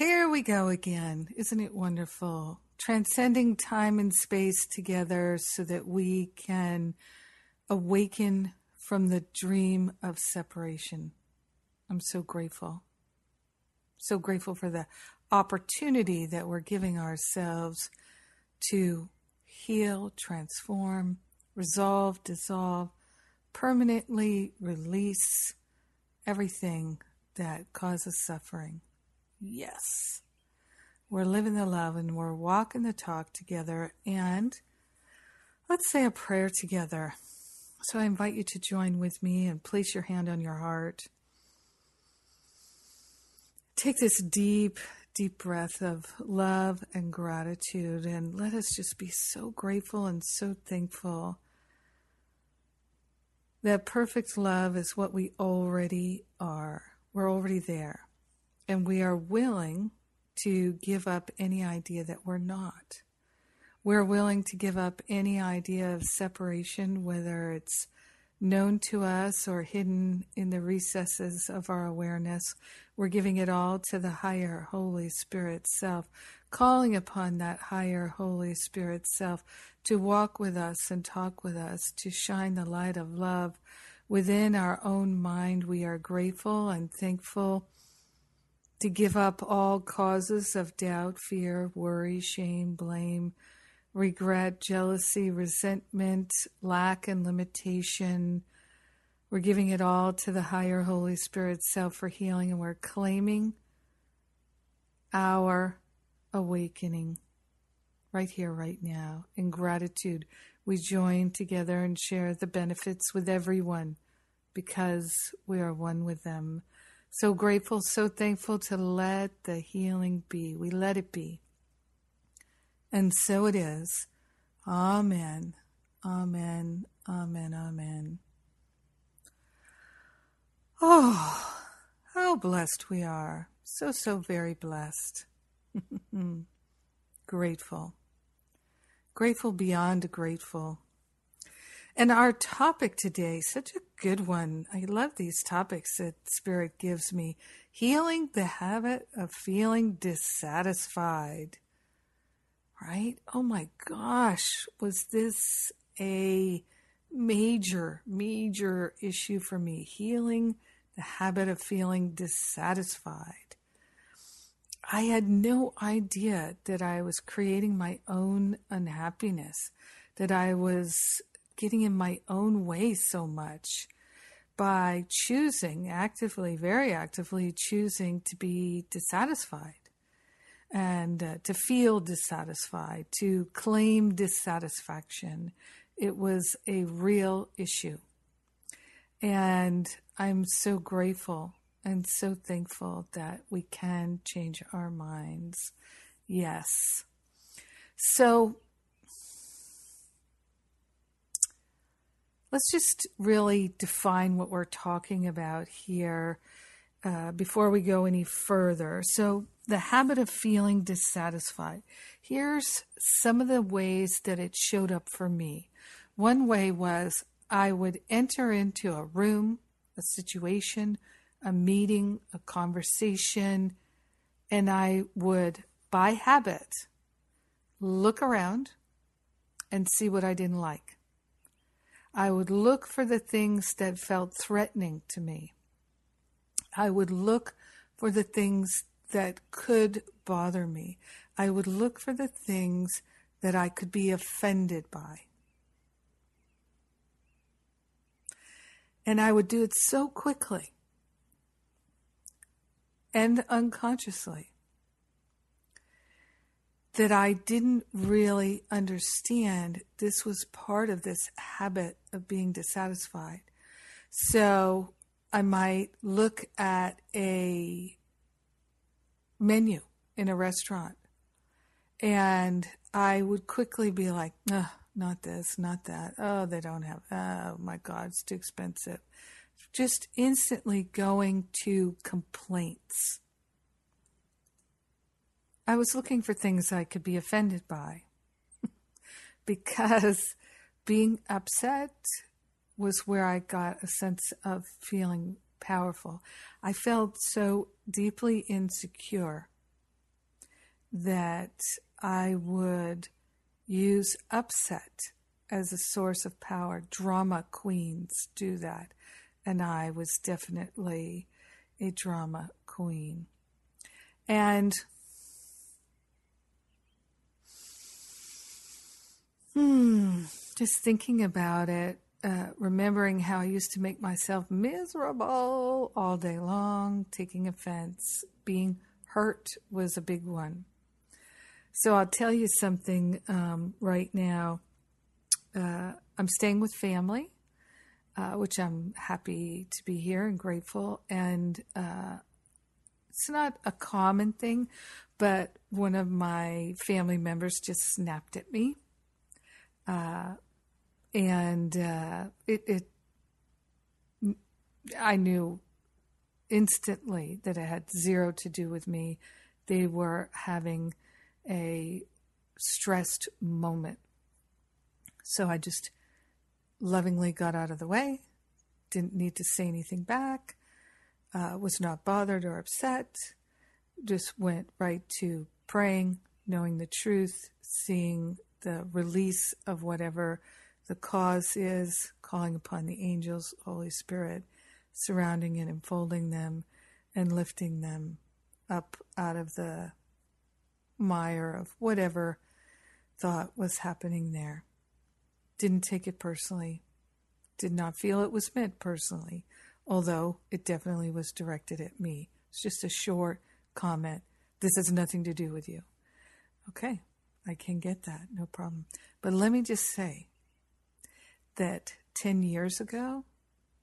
Here we go again. Isn't it wonderful? Transcending time and space together so that we can awaken from the dream of separation. I'm so grateful. So grateful for the opportunity that we're giving ourselves to heal, transform, resolve, dissolve, permanently release everything that causes suffering. Yes. We're living the love and we're walking the talk together. And let's say a prayer together. So I invite you to join with me and place your hand on your heart. Take this deep, deep breath of love and gratitude, and let us just be so grateful and so thankful that perfect love is what we already are. We're already there. And we are willing to give up any idea that we're not. We're willing to give up any idea of separation, whether it's known to us or hidden in the recesses of our awareness. We're giving it all to the higher Holy Spirit self, calling upon that higher Holy Spirit self to walk with us and talk with us, to shine the light of love within our own mind. We are grateful and thankful to give up all causes of doubt, fear, worry, shame, blame regret, jealousy, resentment, lack, and limitation. We're giving it all to the higher Holy Spirit self for healing, and we're claiming our awakening right here, right now. In gratitude, we join together and share the benefits with everyone because we are one with them. So grateful, so thankful to let the healing be. We let it be. And so it is. Amen. Amen. Amen. Amen. Oh, how blessed we are. So, so very blessed. grateful. Grateful beyond grateful. And our topic today, such a good one. I love these topics that Spirit gives me. Healing the habit of feeling dissatisfied right? Oh my gosh, was this a major, major issue for me? Healing the habit of feeling dissatisfied. I had no idea that I was creating my own unhappiness, that I was getting in my own way so much by choosing actively, very actively choosing to be dissatisfied and uh, to feel dissatisfied, to claim dissatisfaction. It was a real issue. And I'm so grateful and so thankful that we can change our minds. Yes. So let's just really define what we're talking about here uh, before we go any further. So, the habit of feeling dissatisfied. Here's some of the ways that it showed up for me. One way was I would enter into a room, a situation, a meeting, a conversation, and I would, by habit, look around and see what I didn't like. I would look for the things that felt threatening to me. I would look for the things that could bother me. I would look for the things that I could be offended by. And I would do it so quickly and unconsciously that I didn't really understand this was part of this habit of being dissatisfied. So I might look at a menu in a restaurant And I would quickly be like, not this, not that. Oh, they don't have, oh my God, it's too expensive. Just instantly going to complaints. I was looking for things I could be offended by because being upset was where I got a sense of feeling powerful. I felt so deeply insecure that I would use upset as a source of power. Drama queens do that. And I was definitely a drama queen. And hmm, just thinking about it, uh, remembering how I used to make myself miserable all day long, taking offense, being hurt was a big one. So I'll tell you something um, right now. Uh, I'm staying with family, uh, which I'm happy to be here and grateful. And uh, it's not a common thing, but one of my family members just snapped at me. Uh, and uh, it, it, I knew instantly that it had zero to do with me. They were having a stressed moment. So I just lovingly got out of the way, didn't need to say anything back, uh, was not bothered or upset, just went right to praying, knowing the truth, seeing the release of whatever the cause is, calling upon the angels, Holy Spirit, surrounding and enfolding them and lifting them up out of the mire of whatever thought was happening there. Didn't take it personally. Did not feel it was meant personally, although it definitely was directed at me. It's just a short comment. This has nothing to do with you. Okay, I can get that, no problem. But let me just say that 10 years ago,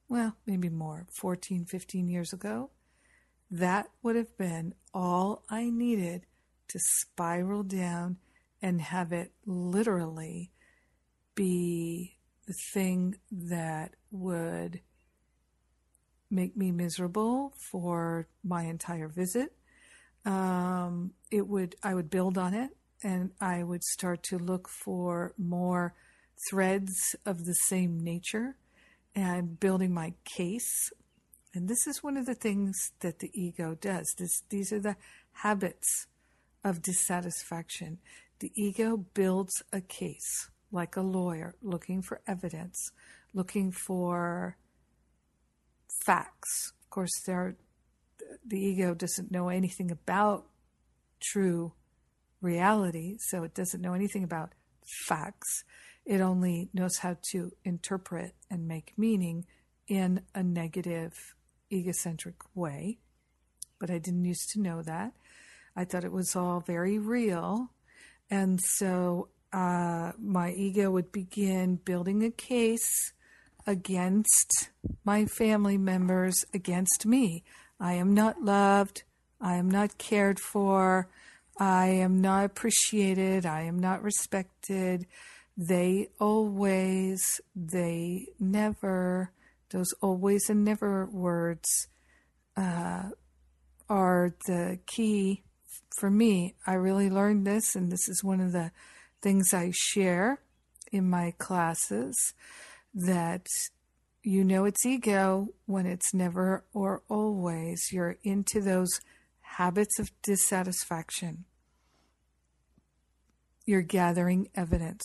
well, maybe more, 14, 15 years ago, that would have been all I needed to spiral down and have it literally be the thing that would make me miserable for my entire visit. Um, it would I would build on it and I would start to look for more threads of the same nature and building my case. And this is one of the things that the ego does. This, these are the habits of dissatisfaction. The ego builds a case like a lawyer looking for evidence, looking for facts. Of course, there, the ego doesn't know anything about true reality, so it doesn't know anything about facts. It only knows how to interpret and make meaning in a negative, egocentric way. But I didn't used to know that. I thought it was all very real. And so uh, my ego would begin building a case against my family members, against me. I am not loved. I am not cared for. I am not appreciated. I am not respected. They always, they never, those always and never words uh, are the key for me, I really learned this, and this is one of the things I share in my classes that you know it's ego when it's never or always. You're into those habits of dissatisfaction. You're gathering evidence.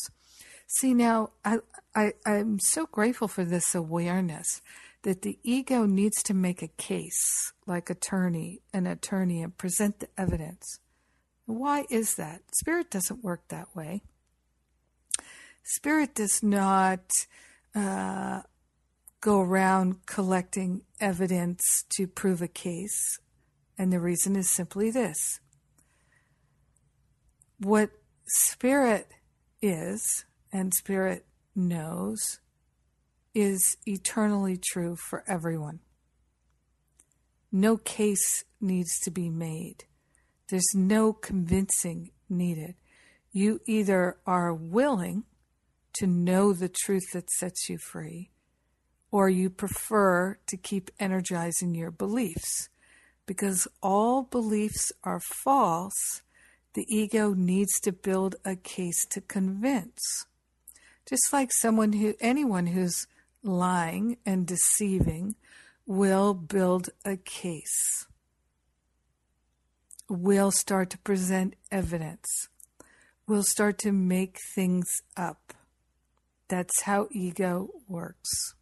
See, now I, I, I'm so grateful for this awareness that the ego needs to make a case like attorney an attorney and present the evidence why is that spirit doesn't work that way spirit does not uh, go around collecting evidence to prove a case and the reason is simply this what spirit is and spirit knows is eternally true for everyone. No case needs to be made. There's no convincing needed. You either are willing to know the truth that sets you free, or you prefer to keep energizing your beliefs. Because all beliefs are false, the ego needs to build a case to convince. Just like someone who, anyone who's lying and deceiving will build a case, will start to present evidence, will start to make things up. That's how ego works.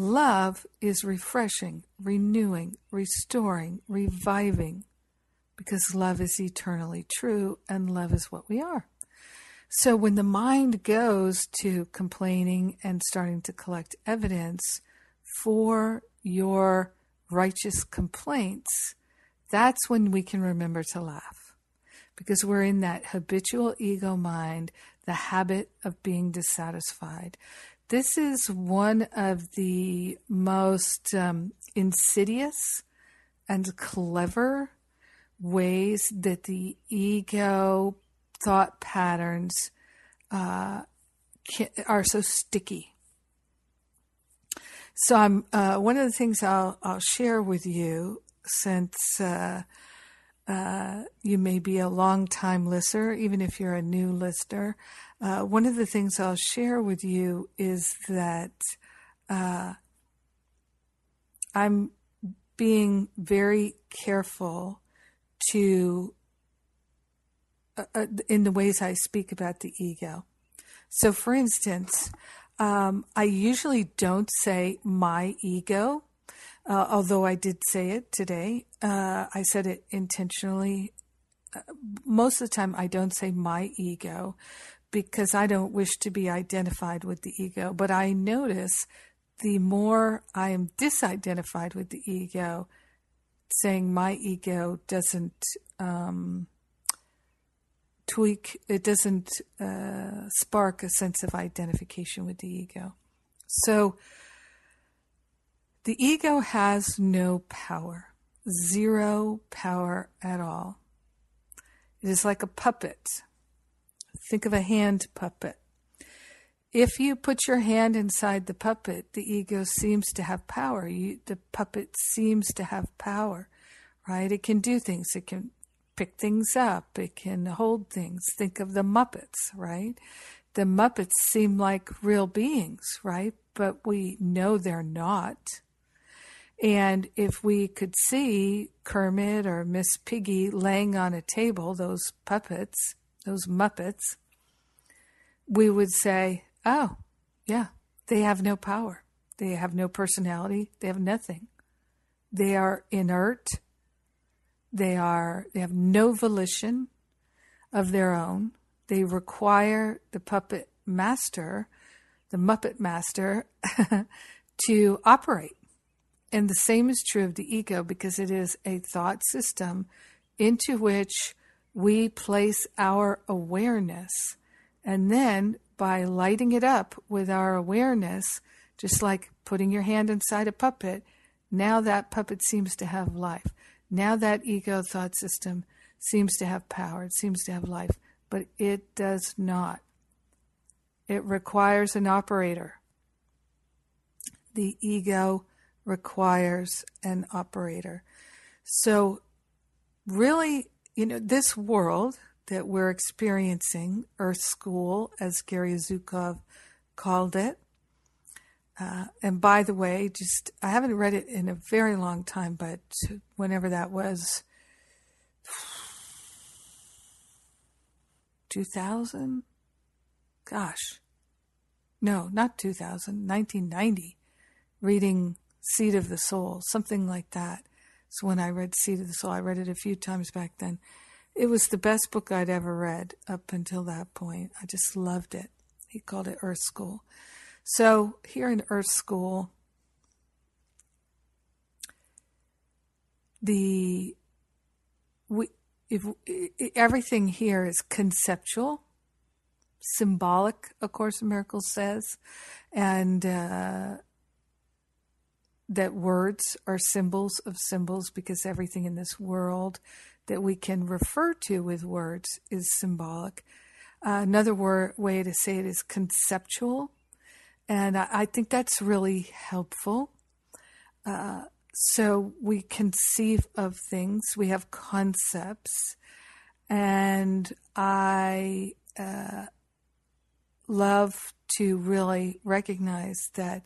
Love is refreshing, renewing, restoring, reviving, because love is eternally true and love is what we are. So when the mind goes to complaining and starting to collect evidence for your righteous complaints, that's when we can remember to laugh. Because we're in that habitual ego mind, the habit of being dissatisfied. This is one of the most um, insidious and clever ways that the ego thought patterns uh, can, are so sticky. So I'm uh, one of the things I'll I'll share with you since uh, uh, you may be a long time listener, even if you're a new listener. Uh, one of the things I'll share with you is that uh, I'm being very careful to uh, uh, in the ways I speak about the ego. So, for instance, um, I usually don't say my ego, uh, although I did say it today. Uh, I said it intentionally. Uh, most of the time, I don't say my ego because I don't wish to be identified with the ego. But I notice the more I am disidentified with the ego, saying my ego doesn't. Um, tweak, it doesn't uh, spark a sense of identification with the ego. So the ego has no power, zero power at all. It is like a puppet. Think of a hand puppet. If you put your hand inside the puppet, the ego seems to have power. You, the puppet seems to have power, right? It can do things. It can pick things up, it can hold things. Think of the Muppets, right? The Muppets seem like real beings, right? But we know they're not. And if we could see Kermit or Miss Piggy laying on a table, those puppets, those Muppets, we would say, oh, yeah, they have no power. They have no personality. They have nothing. They are inert. They are they have no volition of their own. They require the puppet master, the Muppet master, to operate. And the same is true of the ego because it is a thought system into which we place our awareness. And then by lighting it up with our awareness, just like putting your hand inside a puppet, now that puppet seems to have life. Now that ego thought system seems to have power, it seems to have life, but it does not. It requires an operator. The ego requires an operator. So, really, you know, this world that we're experiencing, Earth School, as Gary Zukav called it, uh, and by the way, just I haven't read it in a very long time, but whenever that was, 2000? Gosh. No, not 2000, 1990. Reading Seat of the Soul, something like that. So when I read Seat of the Soul, I read it a few times back then. It was the best book I'd ever read up until that point. I just loved it. He called it Earth School. So here in Earth School, the we if everything here is conceptual, symbolic. A Course in Miracles says, and uh, that words are symbols of symbols because everything in this world that we can refer to with words is symbolic. Uh, another way to say it is conceptual. And I, I think that's really helpful. Uh, so we conceive of things, we have concepts, and I uh, love to really recognize that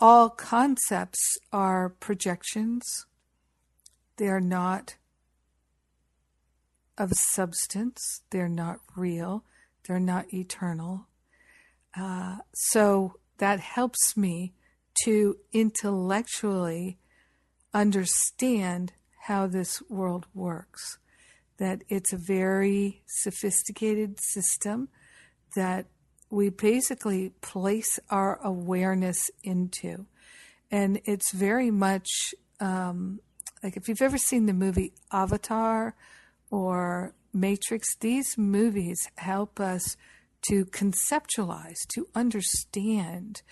all concepts are projections. They are not of substance. They're not real. They're not eternal. Uh, so that helps me to intellectually understand how this world works. That it's a very sophisticated system that we basically place our awareness into. And it's very much um, like if you've ever seen the movie Avatar or Matrix, these movies help us to conceptualize, to understand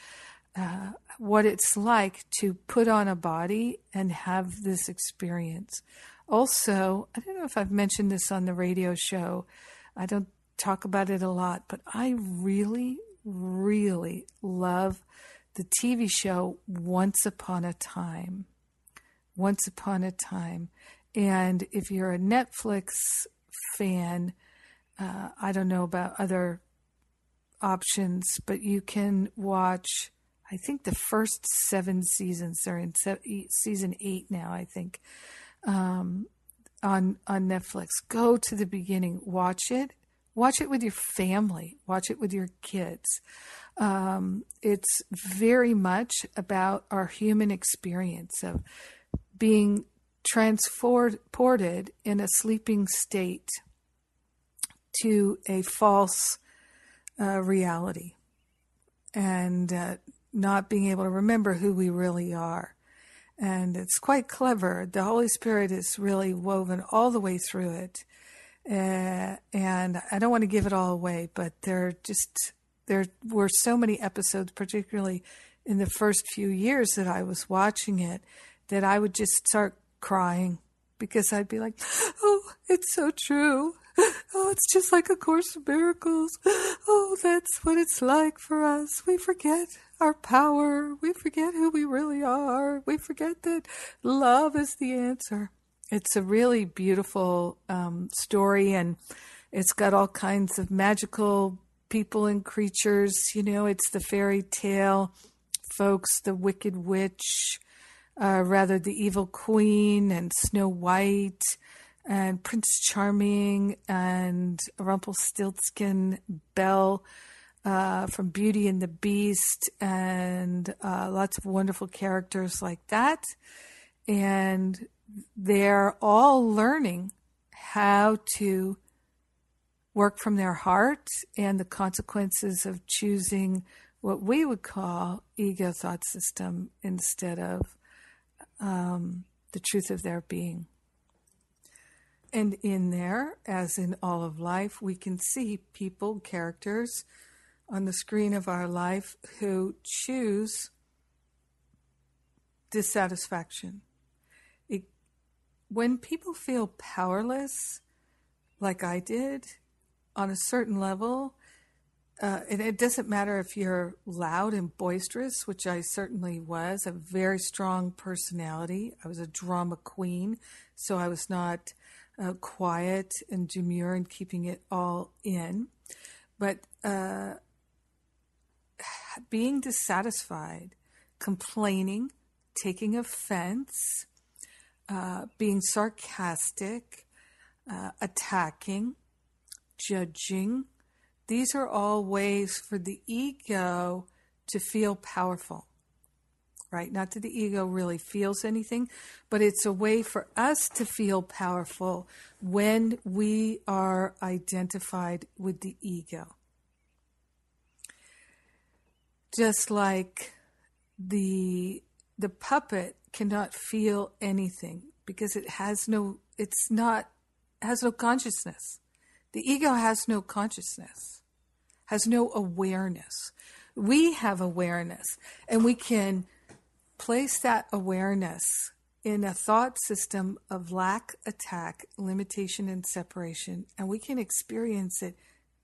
uh, what it's like to put on a body and have this experience. Also, I don't know if I've mentioned this on the radio show. I don't talk about it a lot, but I really, really love the TV show Once Upon a Time. Once Upon a Time. And if you're a Netflix fan, uh, I don't know about other options, but you can watch. I think the first seven seasons. They're in se- season eight now. I think um, on on Netflix. Go to the beginning. Watch it. Watch it with your family. Watch it with your kids. Um, it's very much about our human experience of being transported in a sleeping state to a false uh, reality and uh, not being able to remember who we really are. And it's quite clever. The Holy Spirit is really woven all the way through it. Uh, and I don't want to give it all away, but there just there were so many episodes, particularly in the first few years that I was watching it, that I would just start crying because I'd be like, oh, it's so true. Oh, it's just like A Course of Miracles. Oh, that's what it's like for us. We forget our power. We forget who we really are. We forget that love is the answer. It's a really beautiful um, story, and it's got all kinds of magical people and creatures. You know, it's the fairy tale folks, the Wicked Witch, uh, rather the evil queen and Snow White and Prince Charming and Rumpelstiltskin, Belle uh, from Beauty and the Beast, and uh, lots of wonderful characters like that. And they're all learning how to work from their heart and the consequences of choosing what we would call ego thought system instead of um, the truth of their being. And in there, as in all of life, we can see people, characters on the screen of our life who choose dissatisfaction. When people feel powerless, like I did, on a certain level, uh, and it doesn't matter if you're loud and boisterous, which I certainly was, a very strong personality. I was a drama queen, so I was not uh, quiet and demure and keeping it all in. But uh, being dissatisfied, complaining, taking offense, uh, being sarcastic, uh, attacking, judging, these are all ways for the ego to feel powerful, right? Not that the ego really feels anything, but it's a way for us to feel powerful when we are identified with the ego. Just like the the puppet cannot feel anything because it has no it's not has no consciousness. The ego has no consciousness has no awareness. We have awareness, and we can place that awareness in a thought system of lack, attack, limitation, and separation, and we can experience it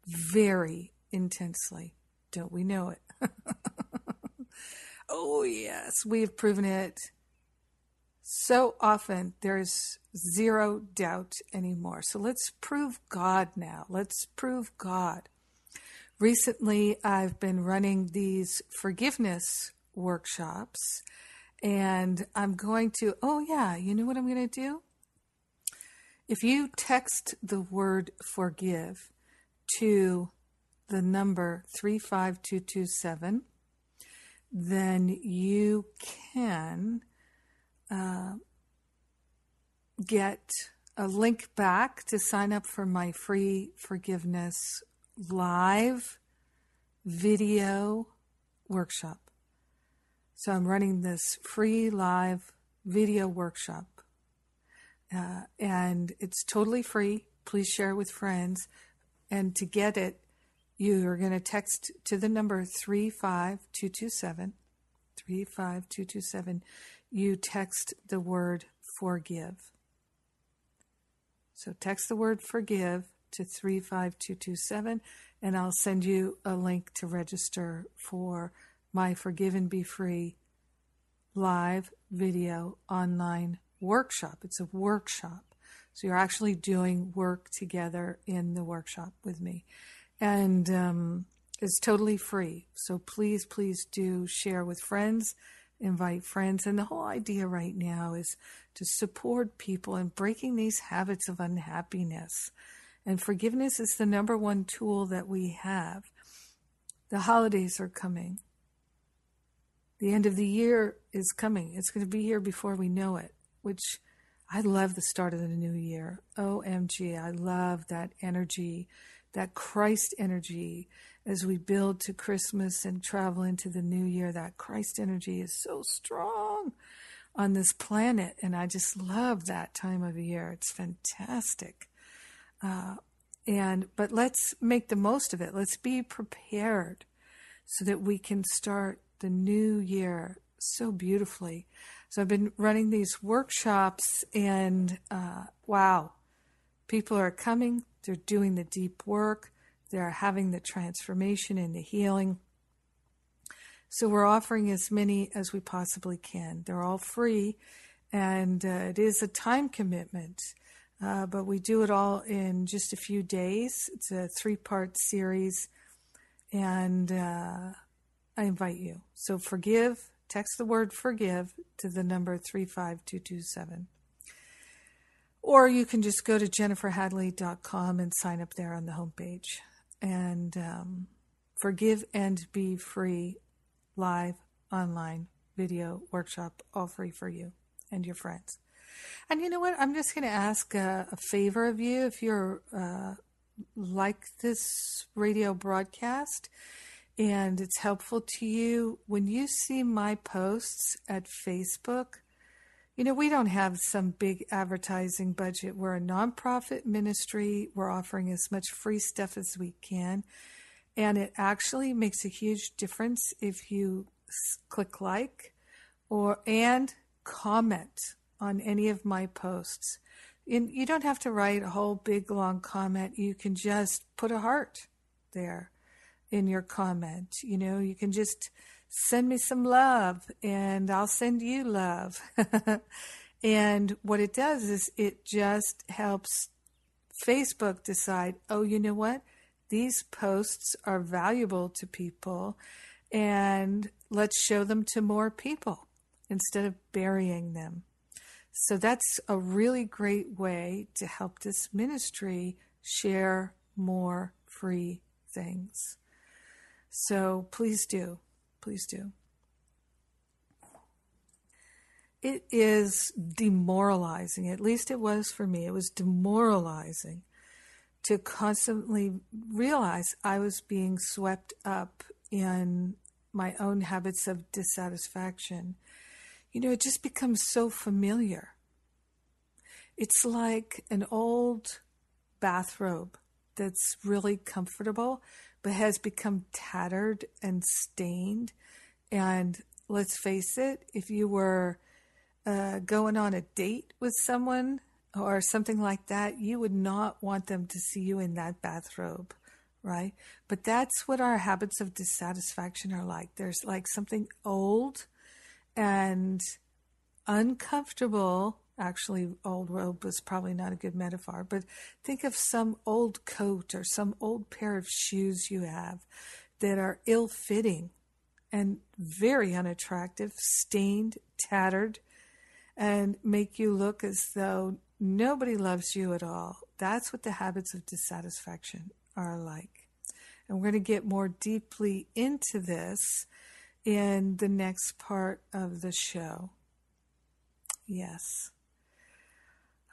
very intensely. Don't we know it? oh, yes, we have proven it so often. There's zero doubt anymore. So let's prove God now. Let's prove God. Recently, I've been running these forgiveness workshops and I'm going to, oh, yeah, you know what I'm going to do? If you text the word forgive to the number 35227, then you can get a link back to sign up for my free forgiveness live video workshop. So I'm running this free live video workshop. Uh, and it's totally free. Please share it with friends. And to get it, you are going to text to the number 35227. 35227. You text the word forgive. So text the word forgive to 35227, and I'll send you a link to register for my Forgive and Be Free live video online workshop. It's a workshop. So you're actually doing work together in the workshop with me. And um, it's totally free. So please, please do share with friends, invite friends. And the whole idea right now is to support people in breaking these habits of unhappiness. And forgiveness is the number one tool that we have. The holidays are coming. The end of the year is coming. It's going to be here before we know it, which I love the start of the new year. OMG, I love that energy, that Christ energy as we build to Christmas and travel into the new year. That Christ energy is so strong on this planet, and I just love that time of year. It's fantastic. Uh, and but let's make the most of it. Let's be prepared so that we can start the new year so beautifully. So I've been running these workshops, and uh, wow, people are coming, they're doing the deep work, they're having the transformation and the healing. So we're offering as many as we possibly can. They're all free, and uh, it is a time commitment. Uh, but we do it all in just a few days. It's a three part series, and uh, I invite you. So forgive, text the word forgive to the number 35227. Or you can just go to jenniferhadley.com and sign up there on the homepage. And um, forgive and be free live online video workshop, all free for you and your friends. And you know what? I'm just going to ask a, a, favor of you if you're uh, like this radio broadcast and it's helpful to you when you see my posts at Facebook. You know, we don't have some big advertising budget. We're a nonprofit ministry. We're offering as much free stuff as we can. And it actually makes a huge difference if you click like or and comment on any of my posts. And you don't have to write a whole big long comment. You can just put a heart there in your comment. You know, you can just send me some love and I'll send you love. and what it does is it just helps Facebook decide, oh, you know what? These posts are valuable to people and let's show them to more people instead of burying them. So that's a really great way to help this ministry share more free things. So please do. Please do. It is demoralizing, at least it was for me. It was demoralizing to constantly realize I was being swept up in my own habits of dissatisfaction. You know, it just becomes so familiar. It's like an old bathrobe that's really comfortable, but has become tattered and stained. And let's face it, if you were uh, going on a date with someone or something like that, you would not want them to see you in that bathrobe, right? But that's what our habits of dissatisfaction are like. There's like something old and uncomfortable. Actually, old robe was probably not a good metaphor, but think of some old coat or some old pair of shoes you have that are ill fitting and very unattractive, stained, tattered, and make you look as though nobody loves you at all. That's what the habits of dissatisfaction are like. And we're going to get more deeply into this in the next part of the show. Yes.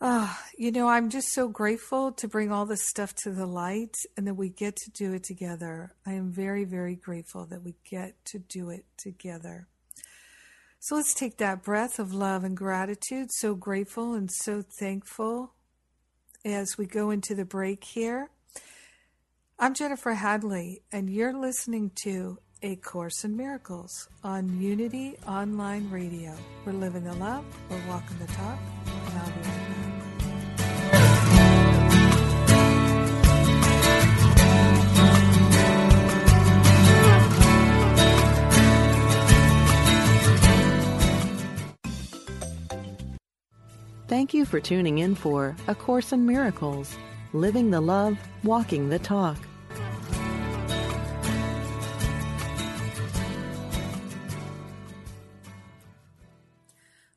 Ah, you know, I'm just so grateful to bring all this stuff to the light and that we get to do it together. I am very, very grateful that we get to do it together. So let's take that breath of love and gratitude. So grateful and so thankful as we go into the break here. I'm Jennifer Hadley, and you're listening to A Course in Miracles on Unity Online Radio. We're living the love, we're walking the talk, and I'll be Thank you for tuning in for A Course in Miracles Living the Love, Walking the Talk.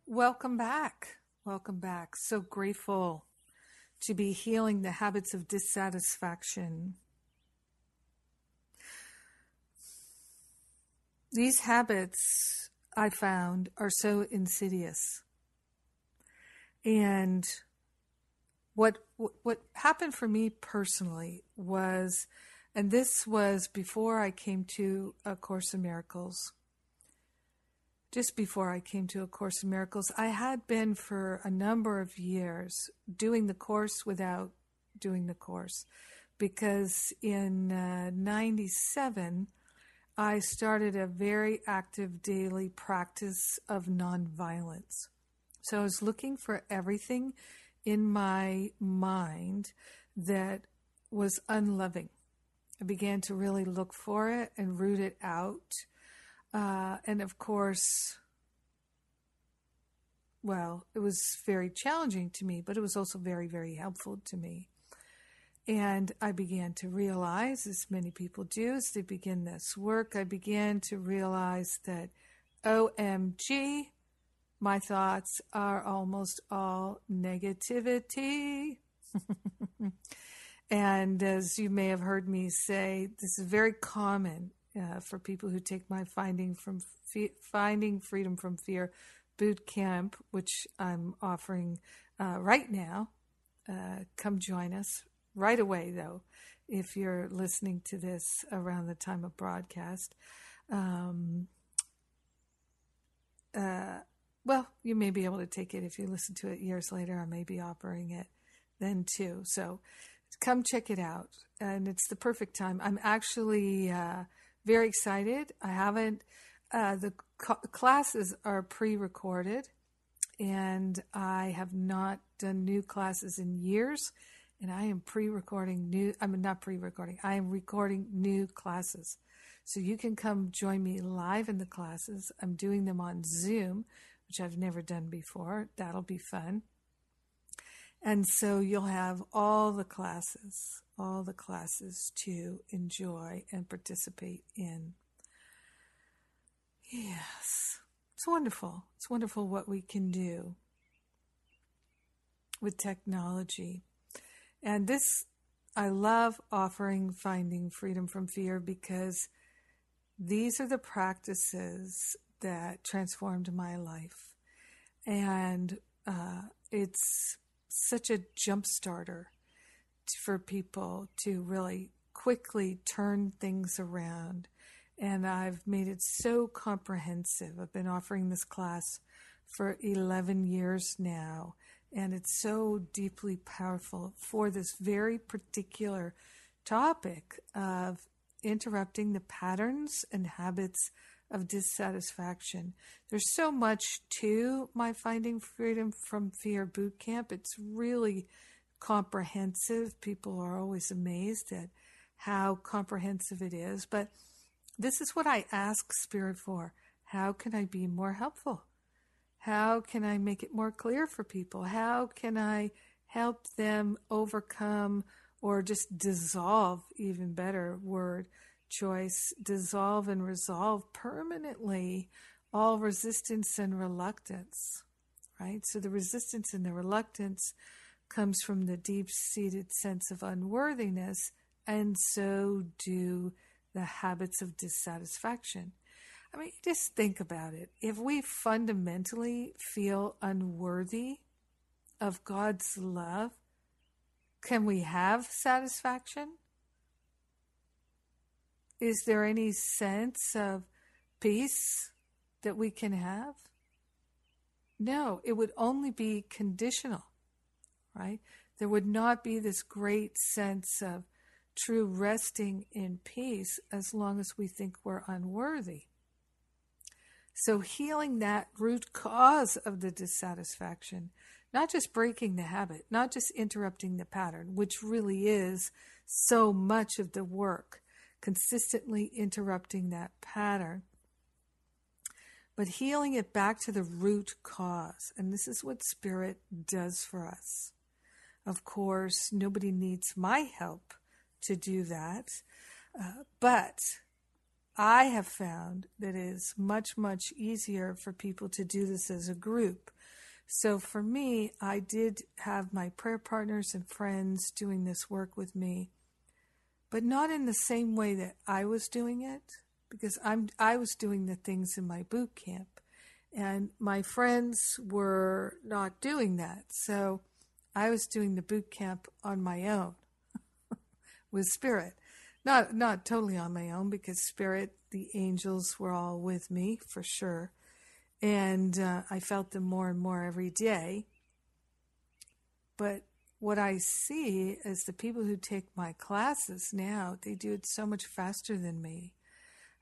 Welcome back. Welcome back. So grateful to be healing the habits of dissatisfaction. These habits, I found, are so insidious. And what what happened for me personally was, and this was before I came to A Course in Miracles. Just before I came to A Course in Miracles, I had been for a number of years doing the course without doing the course, because in uh, '97 I started a very active daily practice of nonviolence. So I was looking for everything in my mind that was unloving. I began to really look for it and root it out. Uh, and of course, well, it was very challenging to me, but it was also very, very helpful to me. And I began to realize, as many people do, as they begin this work, I began to realize that OMG, my thoughts are almost all negativity. and as you may have heard me say, this is very common uh, for people who take my finding from finding freedom from fear boot camp, which I'm offering uh, right now. Uh, come join us right away, though, if you're listening to this around the time of broadcast. Um, uh, well, you may be able to take it if you listen to it years later. I may be offering it then too. So come check it out. And it's the perfect time. I'm actually uh, very excited. I haven't, uh, the classes are pre recorded, and I have not done new classes in years. And I am pre recording new, I'm not pre recording, I am recording new classes. So you can come join me live in the classes. I'm doing them on Zoom which I've never done before. That'll be fun. And so you'll have all the classes, all the classes to enjoy and participate in. Yes, it's wonderful. It's wonderful what we can do with technology. And this, I love offering Finding Freedom from Fear because these are the practices that transformed my life. And uh, it's such a jump starter for people to really quickly turn things around. And I've made it so comprehensive. I've been offering this class for 11 years now, and it's so deeply powerful for this very particular topic of interrupting the patterns and habits of dissatisfaction. There's so much to my Finding Freedom from Fear boot camp. It's really comprehensive. People are always amazed at how comprehensive it is. But this is what I ask Spirit for. How can I be more helpful? How can I make it more clear for people? How can I help them overcome or just dissolve, even better word choice, dissolve and resolve permanently all resistance and reluctance, right? So the resistance and the reluctance comes from the deep seated sense of unworthiness, and so do the habits of dissatisfaction. I mean, just think about it. If we fundamentally feel unworthy of God's love, can we have satisfaction? Is there any sense of peace that we can have? No, it would only be conditional, right? There would not be this great sense of true resting in peace as long as we think we're unworthy. So, healing that root cause of the dissatisfaction, not just breaking the habit, not just interrupting the pattern, which really is so much of the work, consistently interrupting that pattern, but healing it back to the root cause. And this is what Spirit does for us. Of course, nobody needs my help to do that, uh, but I have found that it is much, much easier for people to do this as a group. So for me, I did have my prayer partners and friends doing this work with me but not in the same way that I was doing it because I'm I was doing the things in my boot camp and my friends were not doing that. So I was doing the boot camp on my own with spirit. Not not totally on my own because spirit the angels were all with me for sure. And uh, I felt them more and more every day. But what I see is the people who take my classes now, they do it so much faster than me.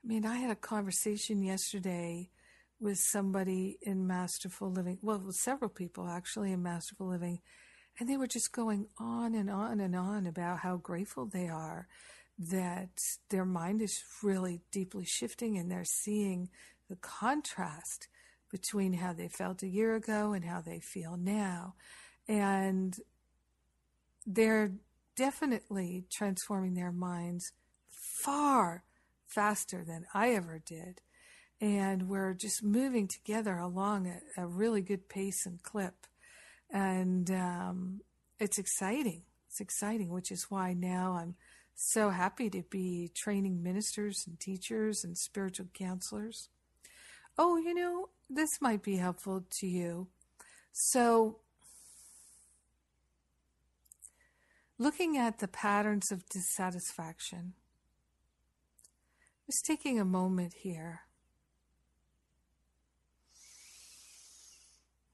I mean, I had a conversation yesterday with somebody in Masterful Living, well, with several people actually in Masterful Living, and they were just going on and on and on about how grateful they are that their mind is really deeply shifting and they're seeing the contrast between how they felt a year ago and how they feel now. And they're definitely transforming their minds far faster than I ever did. And we're just moving together along at a really good pace and clip. And um, it's exciting. It's exciting, which is why now I'm so happy to be training ministers and teachers and spiritual counselors. Oh, you know, this might be helpful to you. So, looking at the patterns of dissatisfaction, just taking a moment here.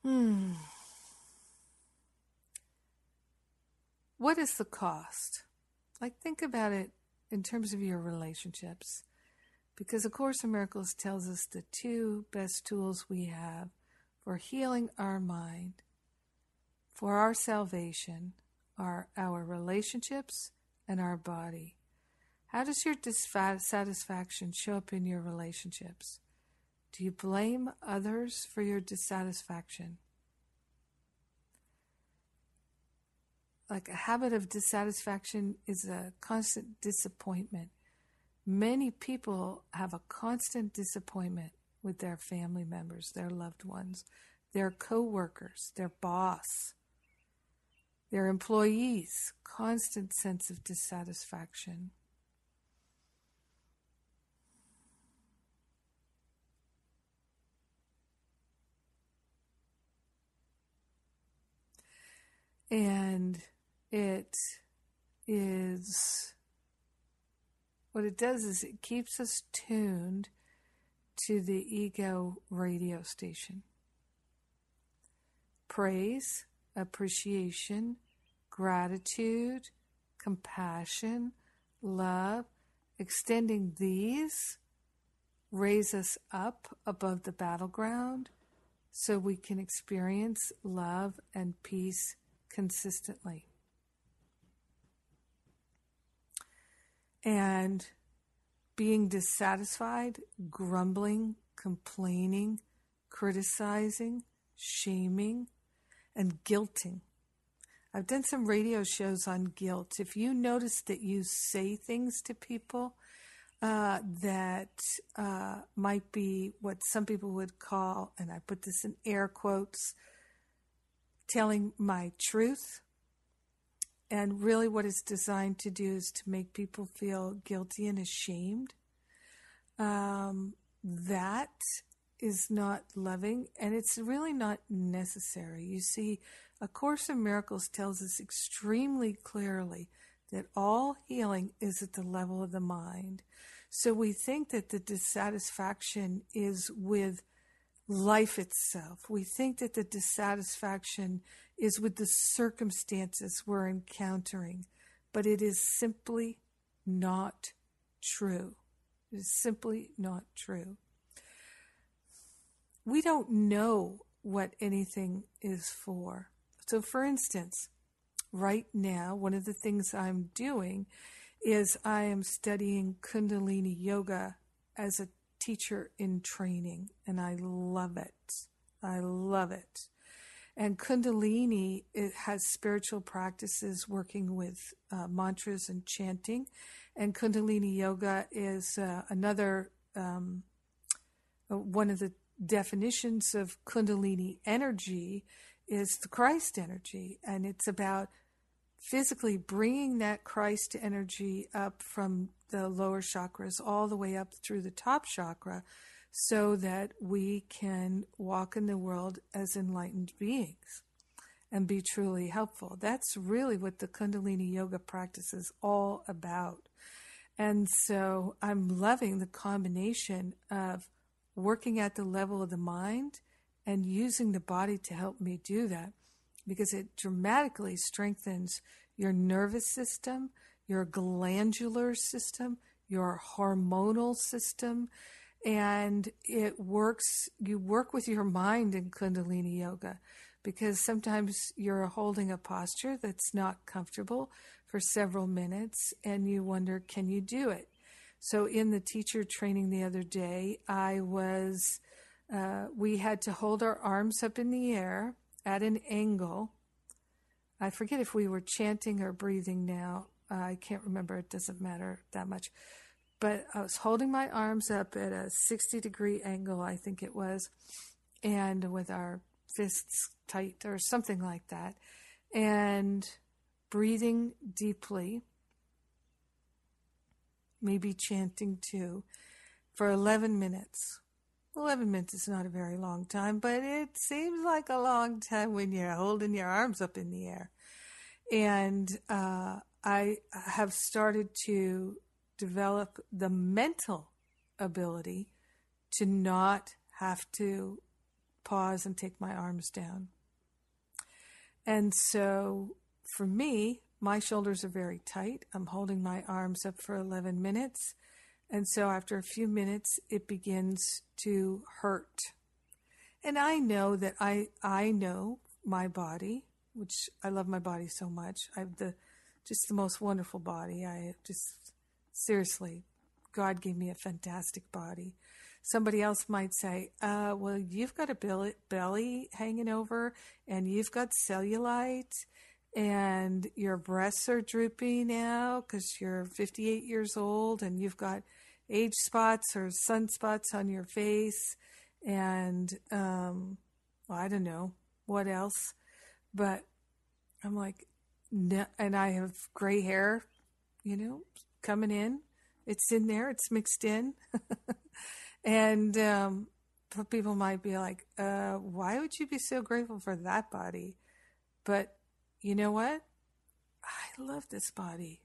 Hmm. What is the cost? Like, think about it in terms of your relationships. Because A Course in Miracles tells us the two best tools we have for healing our mind, for our salvation, are our relationships and our body. How does your dissatisfaction show up in your relationships? Do you blame others for your dissatisfaction? Like a habit of dissatisfaction is a constant disappointment. Many people have a constant disappointment with their family members, their loved ones, their co-workers, their boss, their employees, constant sense of dissatisfaction. And it is what it does is it keeps us tuned to the ego radio station. Praise appreciation, gratitude, compassion, love, extending these raise us up above the battleground so we can experience love and peace consistently. And being dissatisfied, grumbling, complaining, criticizing, shaming, and guilting. I've done some radio shows on guilt. If you notice that you say things to people uh, that uh, might be what some people would call, and I put this in air quotes, telling my truth. And really, what it's designed to do is to make people feel guilty and ashamed. Um, that is not loving, and it's really not necessary. You see, A Course in Miracles tells us extremely clearly that all healing is at the level of the mind. So we think that the dissatisfaction is with life itself. We think that the dissatisfaction is with the circumstances we're encountering, but it is simply not true. It is simply not true. We don't know what anything is for. So, for instance, right now, one of the things I'm doing is I am studying Kundalini Yoga as a teacher in training, and I love it. I love it. And Kundalini it has spiritual practices working with uh, mantras and chanting, and Kundalini Yoga is uh, another um, uh, one of the definitions of Kundalini energy is the Christ energy, and it's about physically bringing that Christ energy up from the lower chakras all the way up through the top chakra so that we can walk in the world as enlightened beings and be truly helpful. That's really what the Kundalini yoga practice is all about. And so I'm loving the combination of working at the level of the mind and using the body to help me do that because it dramatically strengthens your nervous system, your glandular system, your hormonal system, and it works. You work with your mind in Kundalini Yoga because sometimes you're holding a posture that's not comfortable for several minutes and you wonder, can you do it? So, in the teacher training the other day, I was, uh, we had to hold our arms up in the air at an angle. I forget if we were chanting or breathing now. Uh, I can't remember. It doesn't matter that much. But I was holding my arms up at a 60 degree angle, I think it was, and with our fists tight or something like that, and breathing deeply, maybe chanting too, for 11 minutes. 11 minutes is not a very long time, but it seems like a long time when you're holding your arms up in the air. And uh, I have started to develop the mental ability to not have to pause and take my arms down. And so for me, my shoulders are very tight. I'm holding my arms up for 11 minutes and so after a few minutes, it begins to hurt. And I know that I, I know my body, which I love my body so much. I have the, just the most wonderful body. I just, seriously, God gave me a fantastic body. Somebody else might say, uh, well, you've got a belly, belly hanging over and you've got cellulite and your breasts are drooping now because you're 58 years old and you've got age spots or sunspots on your face and um, well, I don't know what else, but I'm like, no, and I have gray hair, you know, coming in. It's in there. It's mixed in, and um, people might be like, uh, "Why would you be so grateful for that body?" But you know what? I love this body.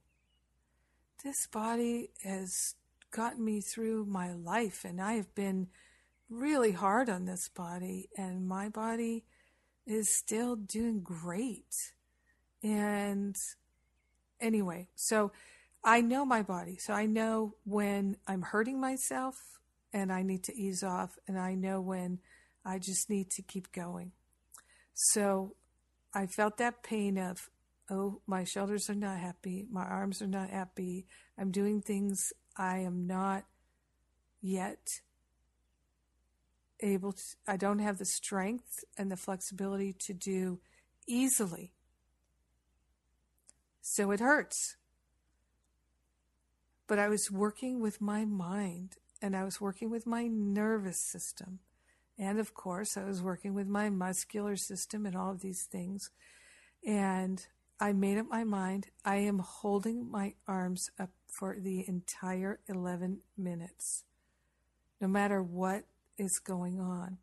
This body has gotten me through my life, and I have been really hard on this body, and my body is still doing great. And anyway, so I know my body. So I know when I'm hurting myself and I need to ease off, and I know when I just need to keep going. So I felt that pain of, oh, my shoulders are not happy, my arms are not happy, I'm doing things I am not yet able to, I don't have the strength and the flexibility to do easily. So it hurts. But I was working with my mind and I was working with my nervous system. And of course, I was working with my muscular system and all of these things. And I made up my mind. I am holding my arms up for the entire 11 minutes, no matter what is going on.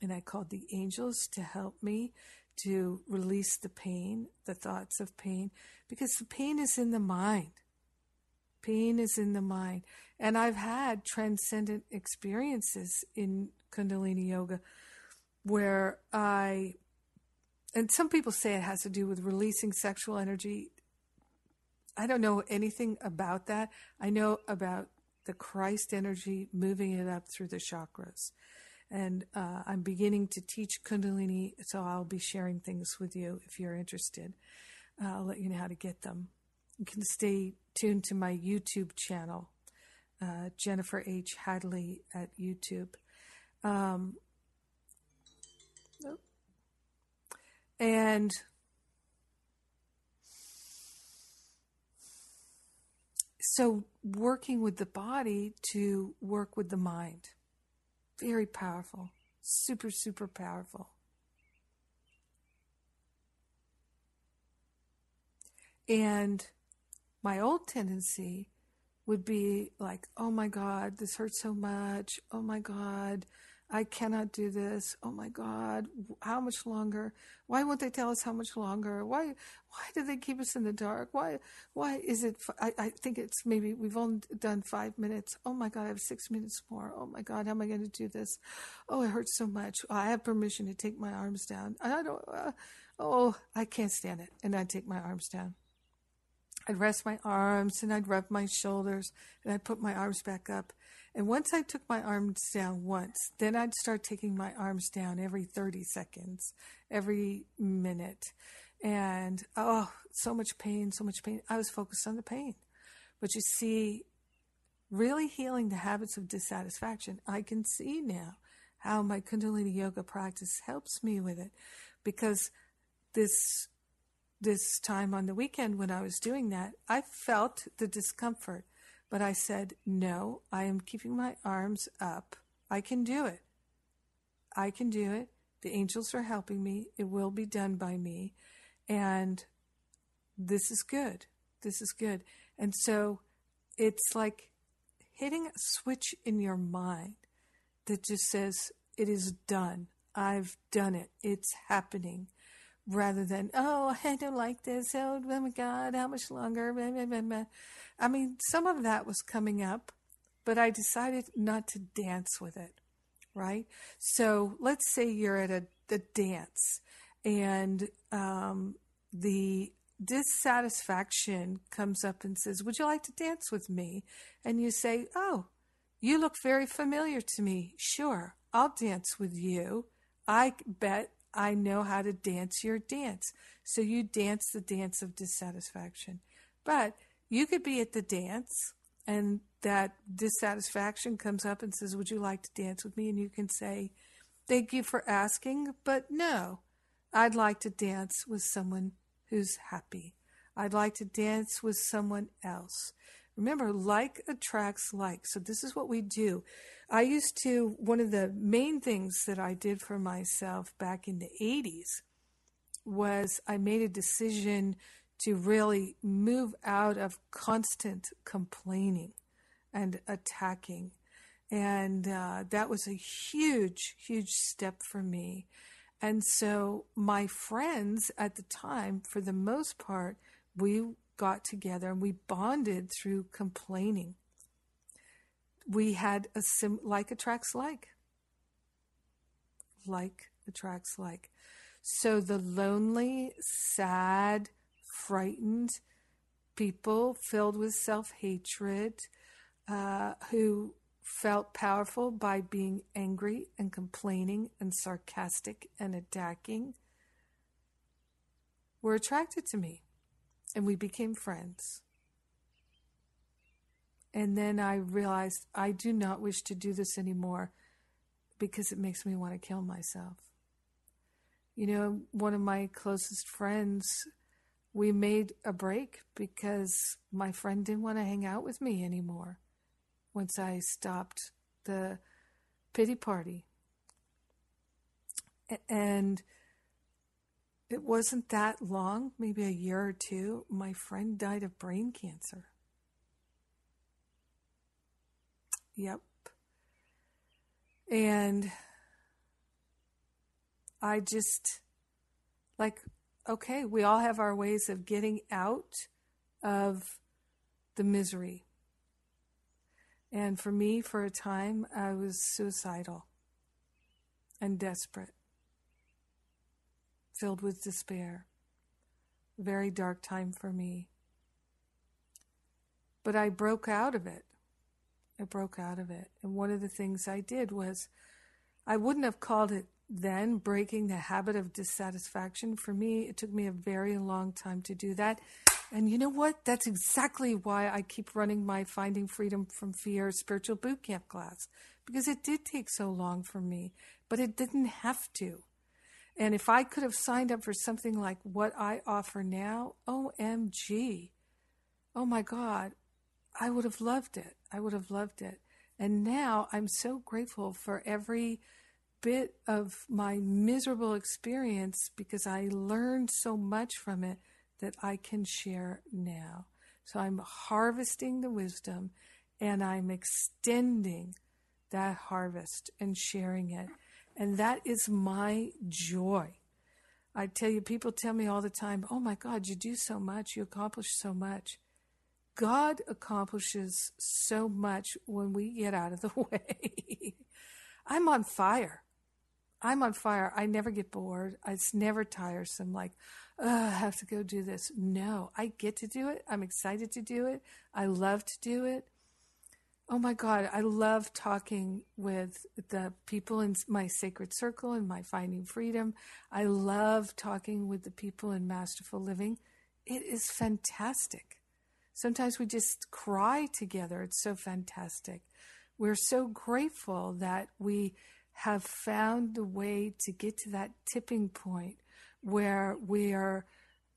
And I called the angels to help me to release the pain, the thoughts of pain, because the pain is in the mind. Pain is in the mind. And I've had transcendent experiences in Kundalini Yoga where I, and some people say it has to do with releasing sexual energy. I don't know anything about that. I know about the Christ energy, moving it up through the chakras. And uh, I'm beginning to teach Kundalini, so I'll be sharing things with you if you're interested. Uh, I'll let you know how to get them. You can stay tuned to my YouTube channel, uh, Jennifer H. Hadley at YouTube. Um, and so working with the body to work with the mind. Very powerful. Super, super powerful. And my old tendency would be like, oh my God, this hurts so much. Oh my God, I cannot do this. Oh my God, how much longer? Why won't they tell us how much longer? Why, why do they keep us in the dark? Why, why is it? I, I think it's maybe we've only done five minutes. Oh my God, I have six minutes more. Oh my God, how am I going to do this? Oh, it hurts so much. Oh, I have permission to take my arms down. I don't, uh, oh, I can't stand it. And I take my arms down. I'd rest my arms and I'd rub my shoulders and I'd put my arms back up and once I took my arms down once, then I'd start taking my arms down every 30 seconds, every minute. And oh, so much pain, so much pain. I was focused on the pain. But you see, really healing the habits of dissatisfaction, I can see now how my Kundalini yoga practice helps me with it because this this time on the weekend when I was doing that, I felt the discomfort. But I said, no, I am keeping my arms up. I can do it. I can do it. The angels are helping me. It will be done by me. And this is good. This is good. And so it's like hitting a switch in your mind that just says, it is done. I've done it. It's happening rather than, oh, I don't like this. Oh, oh my God, how much longer? I mean, some of that was coming up, but I decided not to dance with it, right? So let's say you're at a, a dance and um, the dissatisfaction comes up and says, Would you like to dance with me? And you say, Oh, you look very familiar to me. Sure, I'll dance with you. I bet I know how to dance your dance. So you dance the dance of dissatisfaction. But you could be at the dance and that dissatisfaction comes up and says, Would you like to dance with me? And you can say, Thank you for asking, but no, I'd like to dance with someone who's happy. I'd like to dance with someone else. Remember, like attracts like. So this is what we do. I used to, one of the main things that I did for myself back in the 80s was I made a decision to really move out of constant complaining and attacking. And uh, that was a huge, huge step for me. And so my friends at the time, for the most part, we got together and we bonded through complaining we had a sim like attracts like. Like attracts like. So the lonely, sad, frightened people filled with self hatred, uh, who felt powerful by being angry and complaining and sarcastic and attacking were attracted to me and we became friends. And then I realized I do not wish to do this anymore because it makes me want to kill myself. You know, one of my closest friends, we made a break because my friend didn't want to hang out with me anymore once I stopped the pity party. And it wasn't that long, maybe a year or two, my friend died of brain cancer. Yep. And I just, like, okay, we all have our ways of getting out of the misery. And for me, for a time, I was suicidal and desperate filled with despair. Very dark time for me. But I broke out of it. I broke out of it. And one of the things I did was I wouldn't have called it then breaking the habit of dissatisfaction. For me, it took me a very long time to do that. And you know what? That's exactly why I keep running my Finding Freedom from Fear spiritual boot camp class because it did take so long for me, but it didn't have to. And if I could have signed up for something like what I offer now, OMG, oh my God, I would have loved it. I would have loved it. And now I'm so grateful for every bit of my miserable experience because I learned so much from it that I can share now. So I'm harvesting the wisdom and I'm extending that harvest and sharing it. And that is my joy. I tell you, people tell me all the time, oh my God, you do so much, you accomplish so much. God accomplishes so much when we get out of the way. I'm on fire. I'm on fire. I never get bored. It's never tiresome. Like, oh, I have to go do this. No, I get to do it. I'm excited to do it. I love to do it. Oh my God, I love talking with the people in my sacred circle and my Finding Freedom. I love talking with the people in Masterful Living. It is fantastic. Sometimes we just cry together. It's so fantastic. We're so grateful that we have found the way to get to that tipping point where we are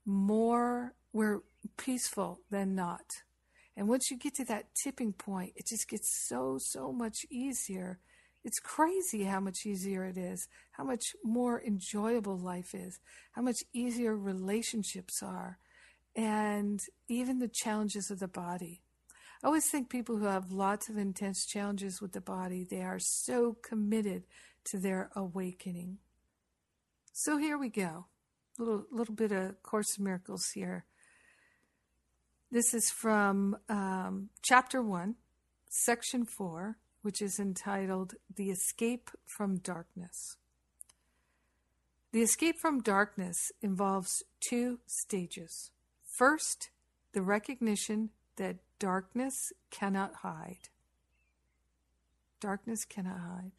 more, we're peaceful than not and once you get to that tipping point, it just gets so, so much easier. It's crazy how much easier it is, how much more enjoyable life is, how much easier relationships are, and even the challenges of the body. I always think people who have lots of intense challenges with the body, they are so committed to their awakening. So here we go. Little, little bit of Course in Miracles here. This is from um, chapter 1, section 4, which is entitled The Escape from Darkness. The escape from darkness involves two stages. First, the recognition that darkness cannot hide. Darkness cannot hide.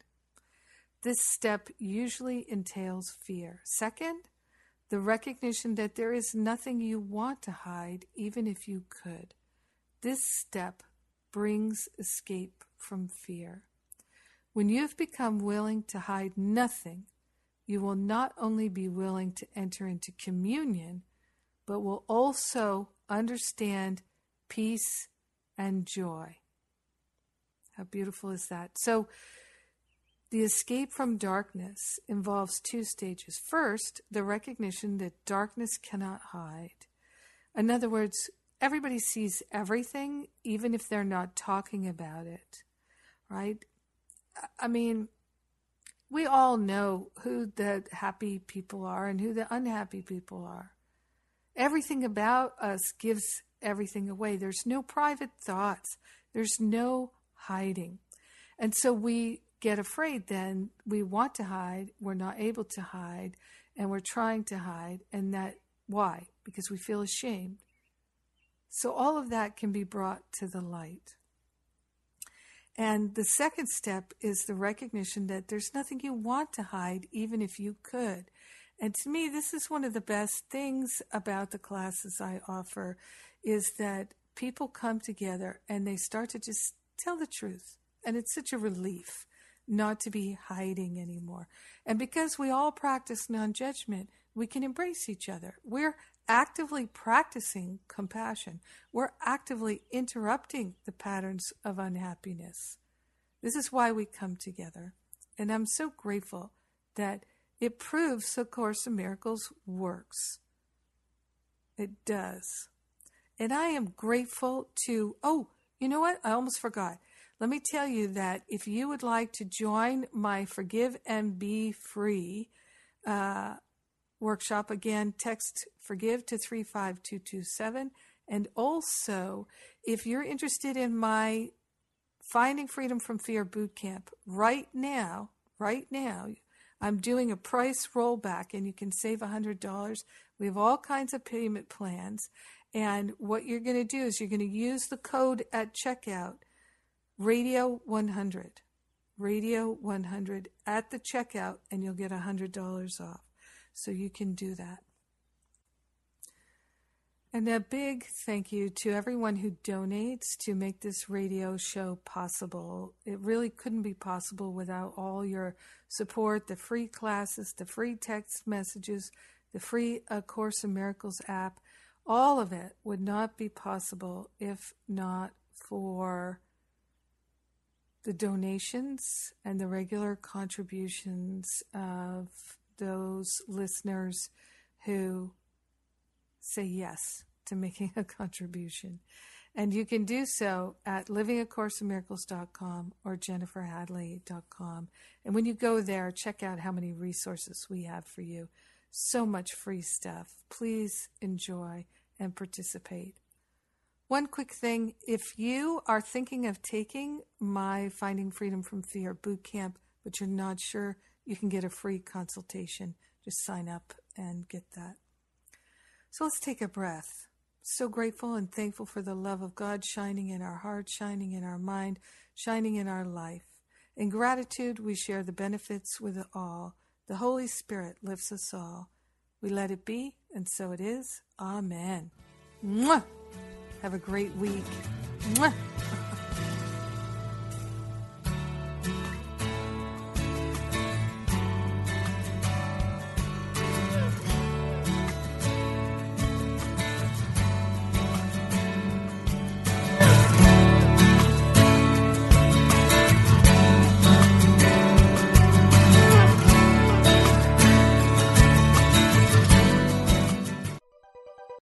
This step usually entails fear. Second, the recognition that there is nothing you want to hide, even if you could. This step brings escape from fear. When you have become willing to hide nothing, you will not only be willing to enter into communion, but will also understand peace and joy. How beautiful is that? So, the escape from darkness involves two stages. First, the recognition that darkness cannot hide. In other words, everybody sees everything, even if they're not talking about it, right? I mean, we all know who the happy people are and who the unhappy people are. Everything about us gives everything away. There's no private thoughts, there's no hiding. And so we get afraid, then we want to hide, we're not able to hide, and we're trying to hide. And that, why? Because we feel ashamed. So all of that can be brought to the light. And the second step is the recognition that there's nothing you want to hide, even if you could. And to me, this is one of the best things about the classes I offer is that people come together and they start to just tell the truth. And it's such a relief not to be hiding anymore. And because we all practice non judgment, we can embrace each other. We're actively practicing compassion. We're actively interrupting the patterns of unhappiness. This is why we come together. And I'm so grateful that it proves the Course in Miracles works. It does. And I am grateful to, oh, you know what? I almost forgot. Let me tell you that if you would like to join my Forgive and Be Free uh, workshop, again, text Forgive to 35227. And also, if you're interested in my Finding Freedom from Fear Bootcamp, right now, right now, I'm doing a price rollback and you can save $100. We have all kinds of payment plans. And what you're going to do is you're going to use the code at checkout, Radio 100, Radio 100 at the checkout, and you'll get $100 off. So you can do that. And a big thank you to everyone who donates to make this radio show possible. It really couldn't be possible without all your support, the free classes, the free text messages, the free A Course in Miracles app. All of it would not be possible if not for the donations and the regular contributions of those listeners who say yes to making a contribution. And you can do so at livingacourseinmiracles.com or jenniferhadley.com. And when you go there, check out how many resources we have for you. So much free stuff. Please enjoy and participate. One quick thing if you are thinking of taking my Finding Freedom from Fear boot camp, but you're not sure, you can get a free consultation. Just sign up and get that. So let's take a breath. So grateful and thankful for the love of God shining in our heart, shining in our mind, shining in our life. In gratitude, we share the benefits with all. The Holy Spirit lifts us all. We let it be, and so it is. Amen. Mwah! Have a great week. Mwah!